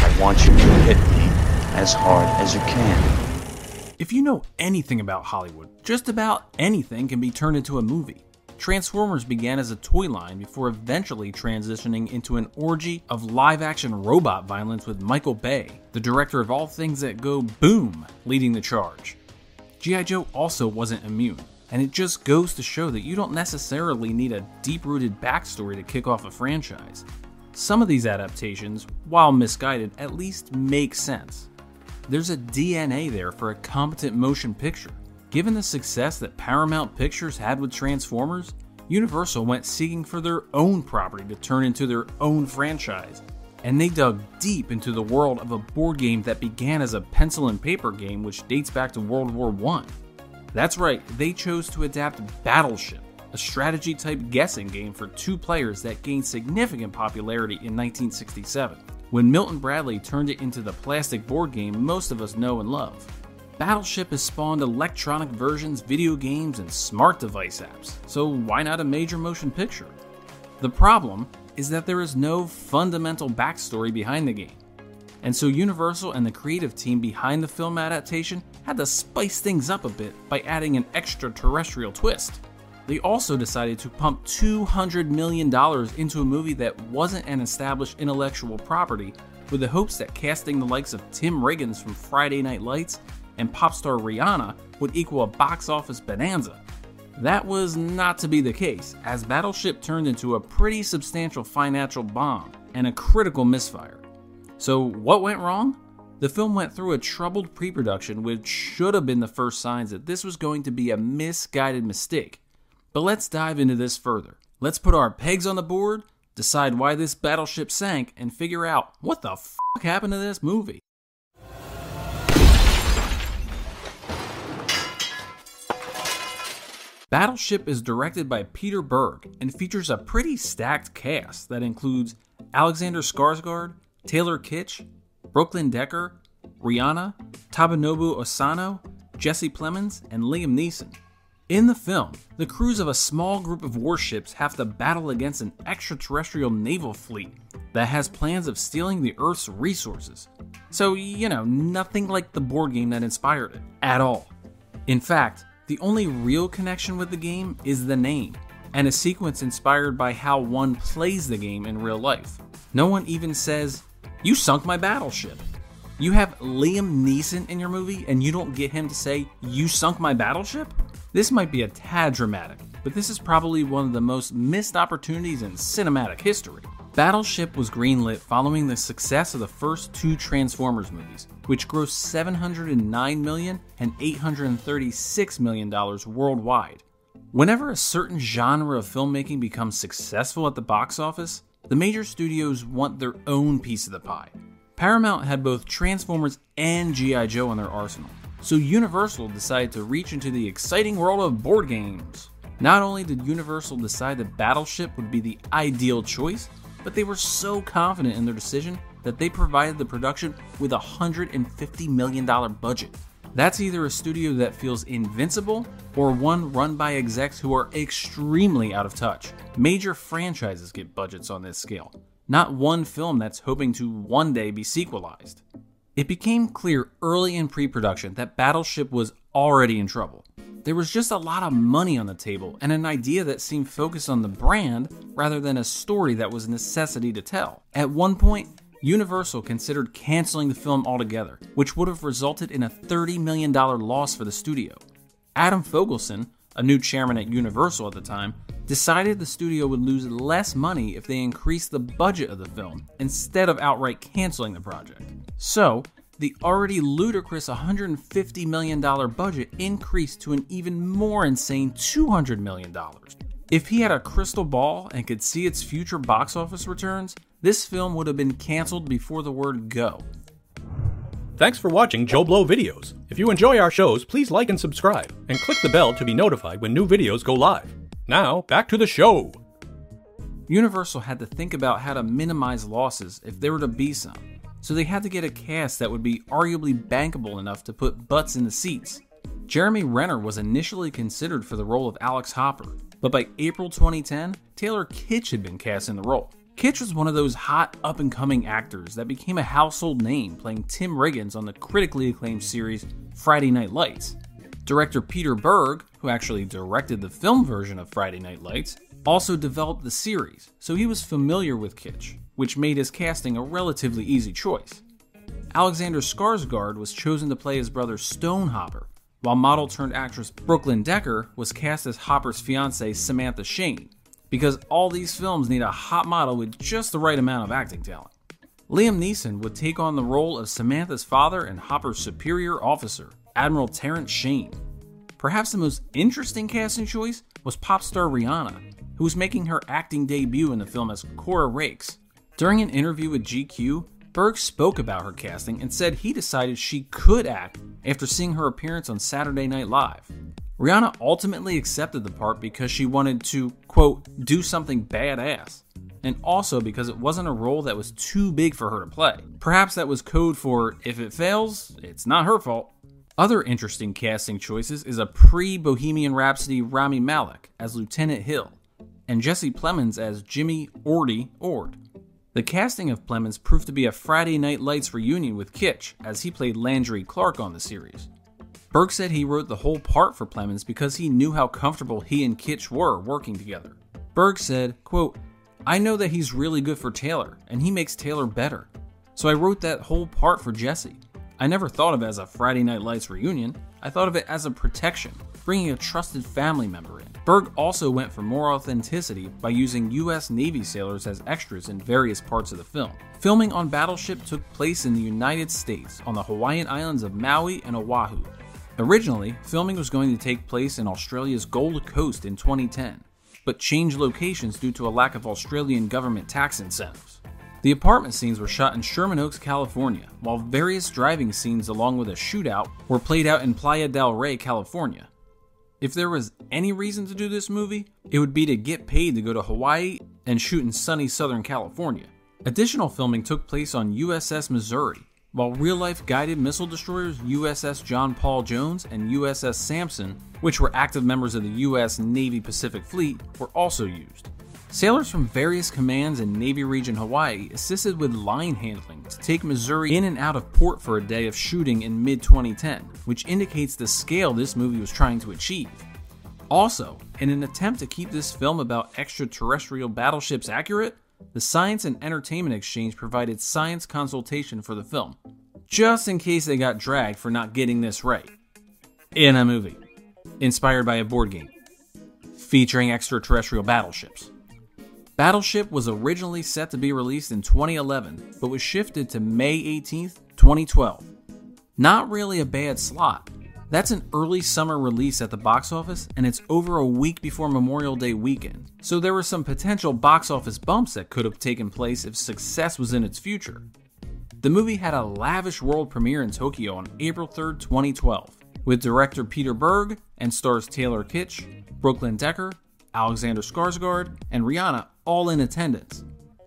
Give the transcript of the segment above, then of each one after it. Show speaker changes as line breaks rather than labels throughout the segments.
I want you to hit me as hard as you can.
If you know anything about Hollywood, just about anything can be turned into a movie. Transformers began as a toy line before eventually transitioning into an orgy of live action robot violence with Michael Bay, the director of all things that go boom, leading the charge. G.I. Joe also wasn't immune, and it just goes to show that you don't necessarily need a deep rooted backstory to kick off a franchise. Some of these adaptations, while misguided, at least make sense. There's a DNA there for a competent motion picture. Given the success that Paramount Pictures had with Transformers, Universal went seeking for their own property to turn into their own franchise, and they dug deep into the world of a board game that began as a pencil and paper game which dates back to World War I. That's right, they chose to adapt Battleship, a strategy type guessing game for two players that gained significant popularity in 1967, when Milton Bradley turned it into the plastic board game most of us know and love. Battleship has spawned electronic versions, video games, and smart device apps, so why not a major motion picture? The problem is that there is no fundamental backstory behind the game. And so Universal and the creative team behind the film adaptation had to spice things up a bit by adding an extraterrestrial twist. They also decided to pump $200 million into a movie that wasn't an established intellectual property with the hopes that casting the likes of Tim Riggins from Friday Night Lights and pop star Rihanna would equal a box office bonanza. That was not to be the case, as Battleship turned into a pretty substantial financial bomb and a critical misfire. So, what went wrong? The film went through a troubled pre production, which should have been the first signs that this was going to be a misguided mistake. But let's dive into this further. Let's put our pegs on the board, decide why this battleship sank, and figure out what the f happened to this movie. Battleship is directed by Peter Berg and features a pretty stacked cast that includes Alexander Skarsgård, Taylor Kitsch, Brooklyn Decker, Rihanna, Tadanobu Asano, Jesse Plemons, and Liam Neeson. In the film, the crews of a small group of warships have to battle against an extraterrestrial naval fleet that has plans of stealing the Earth's resources. So, you know, nothing like the board game that inspired it, at all. In fact, the only real connection with the game is the name, and a sequence inspired by how one plays the game in real life. No one even says, You sunk my battleship. You have Liam Neeson in your movie, and you don't get him to say, You sunk my battleship? This might be a tad dramatic, but this is probably one of the most missed opportunities in cinematic history. Battleship was greenlit following the success of the first two Transformers movies, which grossed $709 million and $836 million worldwide. Whenever a certain genre of filmmaking becomes successful at the box office, the major studios want their own piece of the pie. Paramount had both Transformers and G.I. Joe in their arsenal, so Universal decided to reach into the exciting world of board games. Not only did Universal decide that Battleship would be the ideal choice, but they were so confident in their decision that they provided the production with a $150 million budget. That's either a studio that feels invincible or one run by execs who are extremely out of touch. Major franchises get budgets on this scale, not one film that's hoping to one day be sequelized. It became clear early in pre production that Battleship was already in trouble. There was just a lot of money on the table and an idea that seemed focused on the brand rather than a story that was a necessity to tell. At one point, Universal considered canceling the film altogether, which would have resulted in a $30 million loss for the studio. Adam Fogelson, a new chairman at Universal at the time, decided the studio would lose less money if they increased the budget of the film instead of outright canceling the project. So, the already ludicrous $150 million budget increased to an even more insane $200 million. If he had a crystal ball and could see its future box office returns, this film would have been canceled before the word go.
Thanks for watching Joe Blow videos. If you enjoy our shows, please like and subscribe, and click the bell to be notified when new videos go live. Now, back to the show.
Universal had to think about how to minimize losses if there were to be some so they had to get a cast that would be arguably bankable enough to put butts in the seats. Jeremy Renner was initially considered for the role of Alex Hopper, but by April 2010, Taylor Kitsch had been cast in the role. Kitsch was one of those hot up and coming actors that became a household name playing Tim Riggins on the critically acclaimed series Friday Night Lights. Director Peter Berg, who actually directed the film version of Friday Night Lights, also developed the series, so he was familiar with Kitsch, which made his casting a relatively easy choice. Alexander Skarsgård was chosen to play his brother Stone Hopper, while model turned actress Brooklyn Decker was cast as Hopper's fiancee Samantha Shane, because all these films need a hot model with just the right amount of acting talent. Liam Neeson would take on the role of Samantha's father and Hopper's superior officer, Admiral Terrence Shane. Perhaps the most interesting casting choice was pop star Rihanna, who was making her acting debut in the film as Cora Raikes. During an interview with GQ, Berg spoke about her casting and said he decided she could act after seeing her appearance on Saturday Night Live. Rihanna ultimately accepted the part because she wanted to, quote, do something badass, and also because it wasn't a role that was too big for her to play. Perhaps that was code for if it fails, it's not her fault. Other interesting casting choices is a pre Bohemian Rhapsody Rami Malek as Lieutenant Hill, and Jesse Plemons as Jimmy Ordy Ord. The casting of Plemons proved to be a Friday Night Lights reunion with Kitsch, as he played Landry Clark on the series. Berg said he wrote the whole part for Plemons because he knew how comfortable he and Kitsch were working together. Berg said, quote, I know that he's really good for Taylor, and he makes Taylor better. So I wrote that whole part for Jesse. I never thought of it as a Friday Night Lights reunion. I thought of it as a protection, bringing a trusted family member in. Berg also went for more authenticity by using US Navy sailors as extras in various parts of the film. Filming on Battleship took place in the United States on the Hawaiian islands of Maui and Oahu, Originally, filming was going to take place in Australia's Gold Coast in 2010, but changed locations due to a lack of Australian government tax incentives. The apartment scenes were shot in Sherman Oaks, California, while various driving scenes along with a shootout were played out in Playa del Rey, California. If there was any reason to do this movie, it would be to get paid to go to Hawaii and shoot in sunny Southern California. Additional filming took place on USS Missouri, while real life guided missile destroyers USS John Paul Jones and USS Sampson, which were active members of the U.S. Navy Pacific Fleet, were also used. Sailors from various commands in Navy region Hawaii assisted with line handling to take Missouri in and out of port for a day of shooting in mid 2010, which indicates the scale this movie was trying to achieve. Also, in an attempt to keep this film about extraterrestrial battleships accurate, the Science and Entertainment Exchange provided science consultation for the film, just in case they got dragged for not getting this right. In a movie, inspired by a board game, featuring extraterrestrial battleships. Battleship was originally set to be released in 2011, but was shifted to May 18th, 2012. Not really a bad slot, that's an early summer release at the box office, and it's over a week before Memorial Day weekend. So there were some potential box office bumps that could have taken place if success was in its future. The movie had a lavish world premiere in Tokyo on April 3, 2012, with director Peter Berg and stars Taylor Kitsch, Brooklyn Decker, Alexander Skarsgård, and Rihanna all in attendance.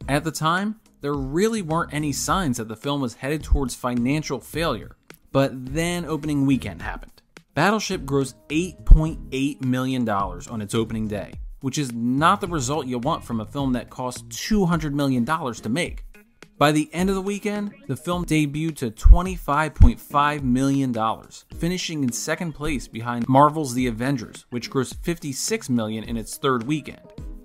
At the time, there really weren't any signs that the film was headed towards financial failure, but then opening weekend happened. Battleship grossed $8.8 million on its opening day, which is not the result you want from a film that cost $200 million to make. By the end of the weekend, the film debuted to $25.5 million, finishing in second place behind Marvel's The Avengers, which grossed 56 million in its third weekend.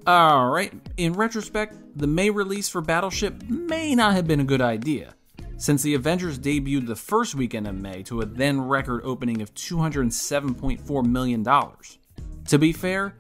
Alright, in retrospect, the May release for Battleship may not have been a good idea, since the Avengers debuted the first weekend of May to a then record opening of $207.4 million. To be fair,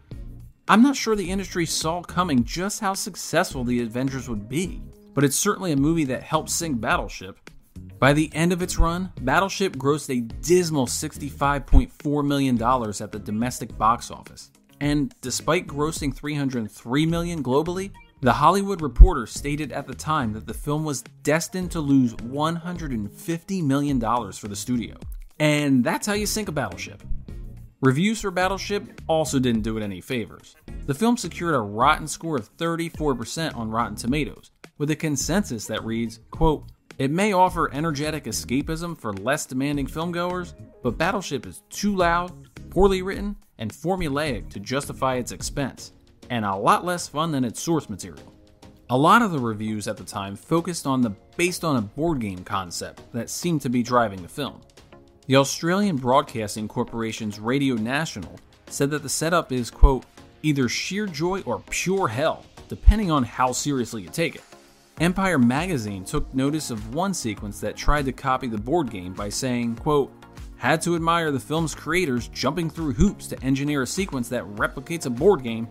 I'm not sure the industry saw coming just how successful the Avengers would be, but it's certainly a movie that helped sink Battleship. By the end of its run, Battleship grossed a dismal $65.4 million at the domestic box office. And despite grossing 303 million globally, the Hollywood Reporter stated at the time that the film was destined to lose $150 million for the studio. And that's how you sink a battleship. Reviews for Battleship also didn't do it any favors. The film secured a rotten score of 34% on Rotten Tomatoes, with a consensus that reads, quote, It may offer energetic escapism for less demanding filmgoers, but Battleship is too loud, poorly written, and formulaic to justify its expense and a lot less fun than its source material. A lot of the reviews at the time focused on the based on a board game concept that seemed to be driving the film. The Australian Broadcasting Corporation's Radio National said that the setup is, quote, either sheer joy or pure hell, depending on how seriously you take it. Empire magazine took notice of one sequence that tried to copy the board game by saying, quote, had to admire the film's creators jumping through hoops to engineer a sequence that replicates a board game.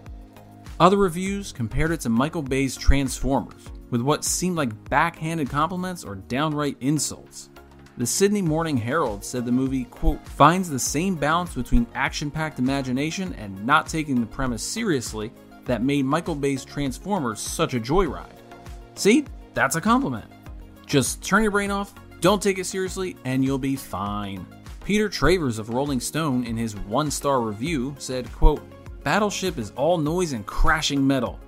Other reviews compared it to Michael Bay's Transformers, with what seemed like backhanded compliments or downright insults. The Sydney Morning Herald said the movie, quote, finds the same balance between action packed imagination and not taking the premise seriously that made Michael Bay's Transformers such a joyride. See, that's a compliment. Just turn your brain off, don't take it seriously, and you'll be fine. Peter Travers of Rolling Stone, in his one star review, said, quote, Battleship is all noise and crashing metal,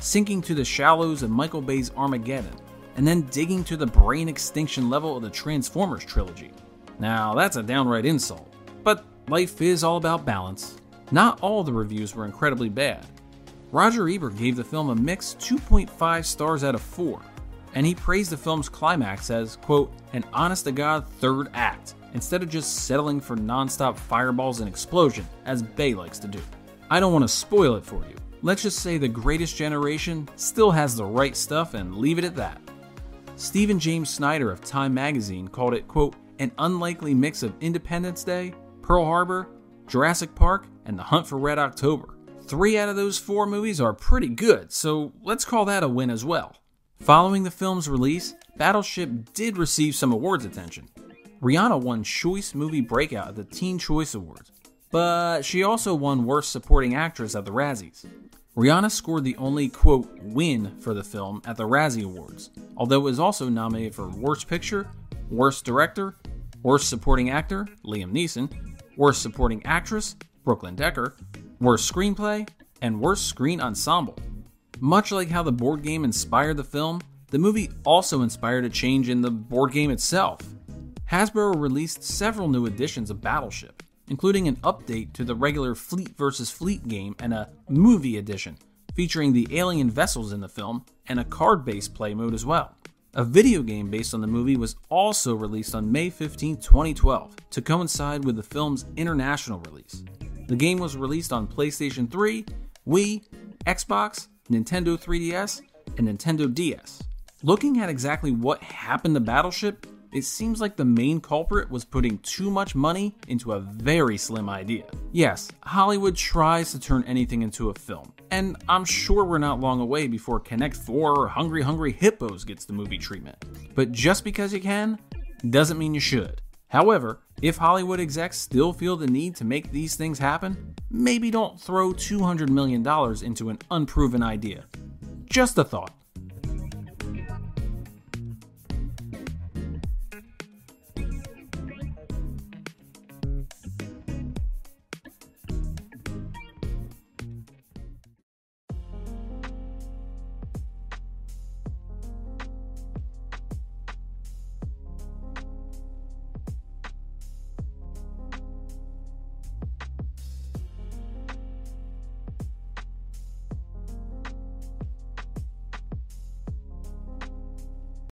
sinking to the shallows of Michael Bay's Armageddon and then digging to the brain extinction level of the Transformers trilogy. Now, that's a downright insult, but life is all about balance. Not all the reviews were incredibly bad. Roger Ebert gave the film a mixed 2.5 stars out of 4, and he praised the film's climax as, quote, an honest to God third act, instead of just settling for non-stop fireballs and explosion, as Bay likes to do. I don't want to spoil it for you. Let's just say the greatest generation still has the right stuff and leave it at that. Steven James Snider of Time magazine called it, quote, an unlikely mix of Independence Day, Pearl Harbor, Jurassic Park, and The Hunt for Red October. Three out of those four movies are pretty good, so let's call that a win as well. Following the film's release, Battleship did receive some awards attention. Rihanna won Choice Movie Breakout at the Teen Choice Awards, but she also won Worst Supporting Actress at the Razzies. Rihanna scored the only, quote, win for the film at the Razzie Awards, although it was also nominated for Worst Picture, Worst Director, Worst Supporting Actor, Liam Neeson, Worst Supporting Actress, Brooklyn Decker, Worst Screenplay, and Worst Screen Ensemble. Much like how the board game inspired the film, the movie also inspired a change in the board game itself. Hasbro released several new editions of Battleship, including an update to the regular Fleet vs. Fleet game and a movie edition, featuring the alien vessels in the film and a card based play mode as well. A video game based on the movie was also released on May 15, 2012, to coincide with the film's international release. The game was released on PlayStation 3, Wii, Xbox, Nintendo 3DS, and Nintendo DS. Looking at exactly what happened to Battleship, it seems like the main culprit was putting too much money into a very slim idea. Yes, Hollywood tries to turn anything into a film, and I'm sure we're not long away before Connect 4 or Hungry Hungry Hippos gets the movie treatment. But just because you can, doesn't mean you should. However, if Hollywood execs still feel the need to make these things happen, maybe don't throw $200 million into an unproven idea. Just a thought.